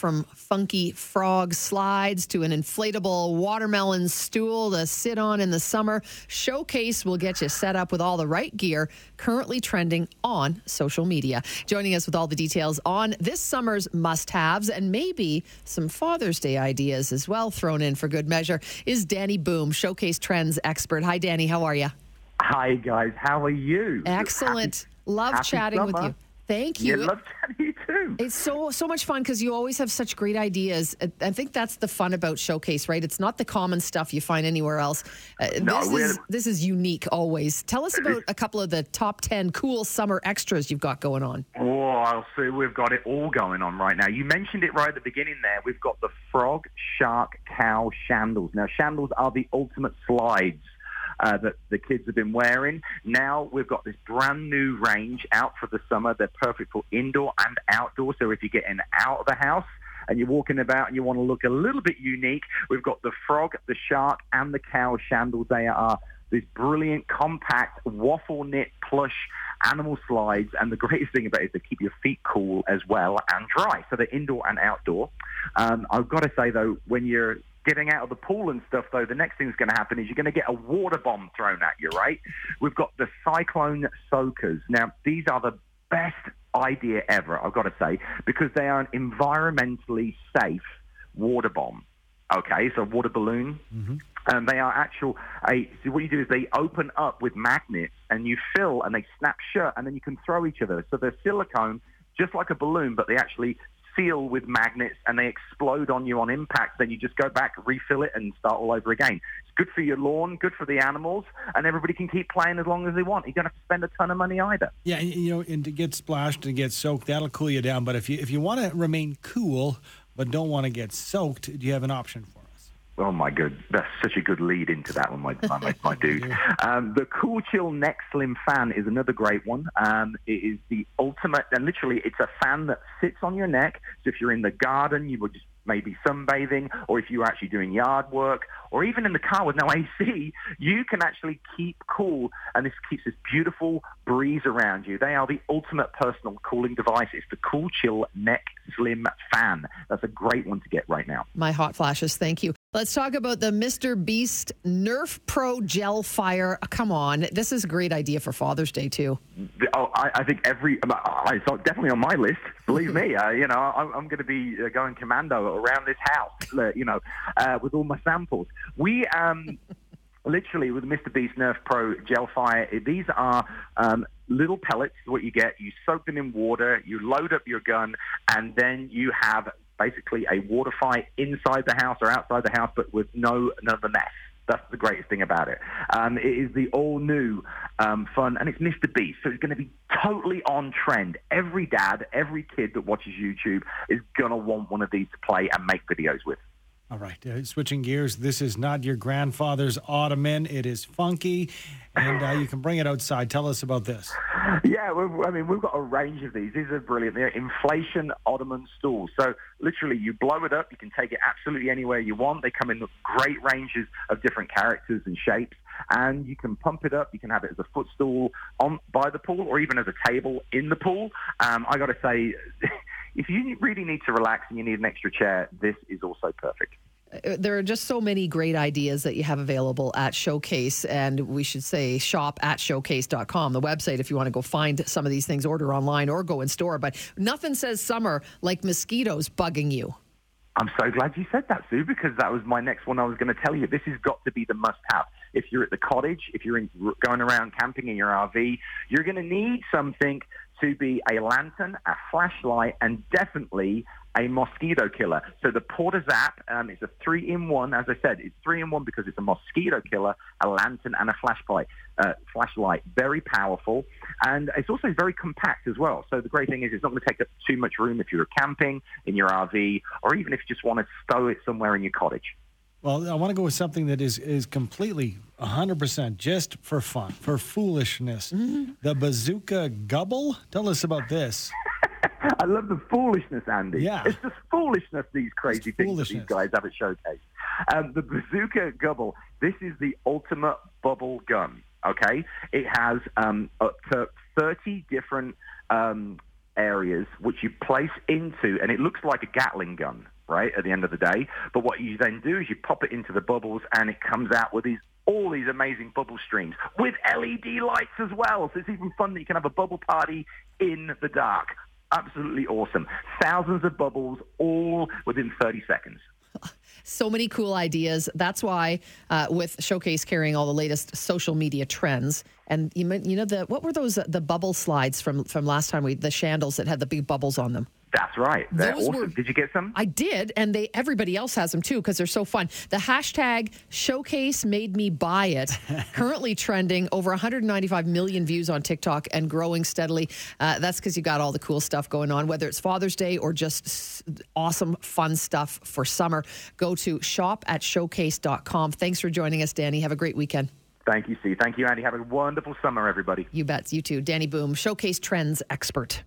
from funky frog slides to an inflatable watermelon stool to sit on in the summer. Showcase will get you set up with all the right gear currently trending on social media. Joining us with all the details on this summer's must haves and maybe some Father's Day ideas as well thrown in for good measure is Danny Boome, Showcase Trends expert. Hi, Danny. How are you? Hi, guys. How are you? Excellent. Happy, love happy chatting summer. with you. Thank you. Yeah, love chatting It's so so much fun because you always have such great ideas. I- think that's the fun about Showcase, right? It's not the common stuff you find anywhere else. Uh, No, this is this is unique always. Tell us about a couple of the top ten cool summer extras you've got going on. Oh, I'll see. We've got it all going on right now. You mentioned it right at the beginning there. We've got the frog, shark, cow shandals. Now, shandals are the ultimate slides. Uh, that the kids have been wearing. Now we've got this brand new range out for the summer. They're perfect for indoor and outdoor. So if you're getting out of the house and you're walking about and you want to look a little bit unique, we've got the frog, the shark, and the cow shandals. They are this brilliant, compact, waffle knit plush animal slides. And the greatest thing about it is they keep your feet cool as well and dry. So they're indoor and outdoor. Um, I've got to say, though, when you're getting out of the pool and stuff, though, the next thing thing's going to happen is you're going to get a water bomb thrown at you, right? We've got the Cyclone Soakers. Now, these are the best idea ever, I've got to say, because they are an environmentally safe water bomb. Okay, so water balloon. Mm-hmm. And they are actual. A, so what you do is they open up with magnets, and you fill, and they snap shut, and then you can throw each other. So they're silicone, just like a balloon, but they actually seal with magnets, and they explode on you on impact. Then you just go back, refill it, and start all over again. It's good for your lawn, good for the animals, and everybody can keep playing as long as they want. You don't have to spend a ton of money either. Yeah, you know, and to get splashed and get soaked, that'll cool you down. But if you if you want to remain cool but don't want to get soaked, do you have an option for? Oh my good, that's such a good lead into that one, my my, my dude. Um, the Cool Chill Neck Slim fan is another great one. Um, it is the ultimate, and literally, it's a fan that sits on your neck. So if you're in the garden, you would just maybe sunbathing, or if you're actually doing yard work, or even in the car with no AC, you can actually keep cool, and this keeps this beautiful breeze around you. They are the ultimate personal cooling device. It's the Cool Chill Neck Slim fan. That's a great one to get right now. My hot flashes, thank you. Let's talk about the Mr. Beast Nerf Pro Gel Fire. Come on, this is a great idea for Father's Day too. Oh, I, I think every. I, it's definitely on my list. Believe me, uh, you know, I'm, I'm going to be uh, going commando around this house. uh, You know, uh, with all my samples. We um, literally with Mr. Beast Nerf Pro Gel Fire. These are um, little pellets. What you get, you soak them in water, you load up your gun, and then you have basically a water fight inside the house or outside the house, but with no none of the mess. That's the greatest thing about it. Um, it is the all new um, fun, and it's Mr. Beast, so it's going to be totally on trend. Every dad, every kid that watches YouTube is going to want one of these to play and make videos with. All right, uh, switching gears. This is not your grandfather's ottoman. It is funky, and uh, you can bring it outside. Tell us about this. Yeah, I mean, we've got a range of these. These are brilliant. They're inflation ottoman stools. So literally, you blow it up. You can take it absolutely anywhere you want. They come in great ranges of different characters and shapes. And you can pump it up. You can have it as a footstool on by the pool, or even as a table in the pool. Um, I got to say, if you really need to relax and you need an extra chair, this is also perfect. There are just so many great ideas that you have available at Showcase, and we should say shop at showcase.com, the website, if you want to go find some of these things, order online or go in store. But nothing says summer like mosquitoes bugging you. I'm so glad you said that, Sue, because that was my next one I was going to tell you. This has got to be the must-have. If you're at the cottage, if you're in, going around camping in your RV, you're going to need something to be a lantern, a flashlight, and definitely a mosquito killer. So the Porta Zap, um, it's a three-in-one. As I said, it's three-in-one because it's a mosquito killer, a lantern, and a flashlight. Uh, flashlight, very powerful, and it's also very compact as well. So the great thing is, it's not going to take up too much room if you're camping in your RV, or even if you just want to stow it somewhere in your cottage. Well, I want to go with something that is is completely 100% just for fun, for foolishness. The Bazooka Gubble. Tell us about this. I love the foolishness, Andy. Yeah. It's just foolishness, these crazy It's things that these guys have at Showcase. Um, the Bazooka Gubble, this is the ultimate bubble gun, okay? It has um, up to 30 different um, areas which you place into, and it looks like a Gatling gun, right, at the end of the day. But what you then do is you pop it into the bubbles, and it comes out with these all these amazing bubble streams with LED lights as well. So it's even fun that you can have a bubble party in the dark. Absolutely awesome. Thousands of bubbles, all within 30 seconds. So many cool ideas. That's why, uh, with Showcase carrying all the latest social media trends, and you, you know the what were those the bubble slides from from last time we the chandles that had the big bubbles on them. That's right. They're Those awesome. were- Did you get some? I did, and they everybody else has them too because they're so fun. The hashtag Showcase made me buy it. currently trending over 195 million views on TikTok and growing steadily. Uh, that's because you got all the cool stuff going on, whether it's Father's Day or just awesome, fun stuff for summer. Go to shop at showcase.com. Thanks for joining us, Danny. Have a great weekend. Thank you, Steve. Thank you, Andy. Have a wonderful summer, everybody. You bet. You too. Danny Boome, Showcase Trends expert.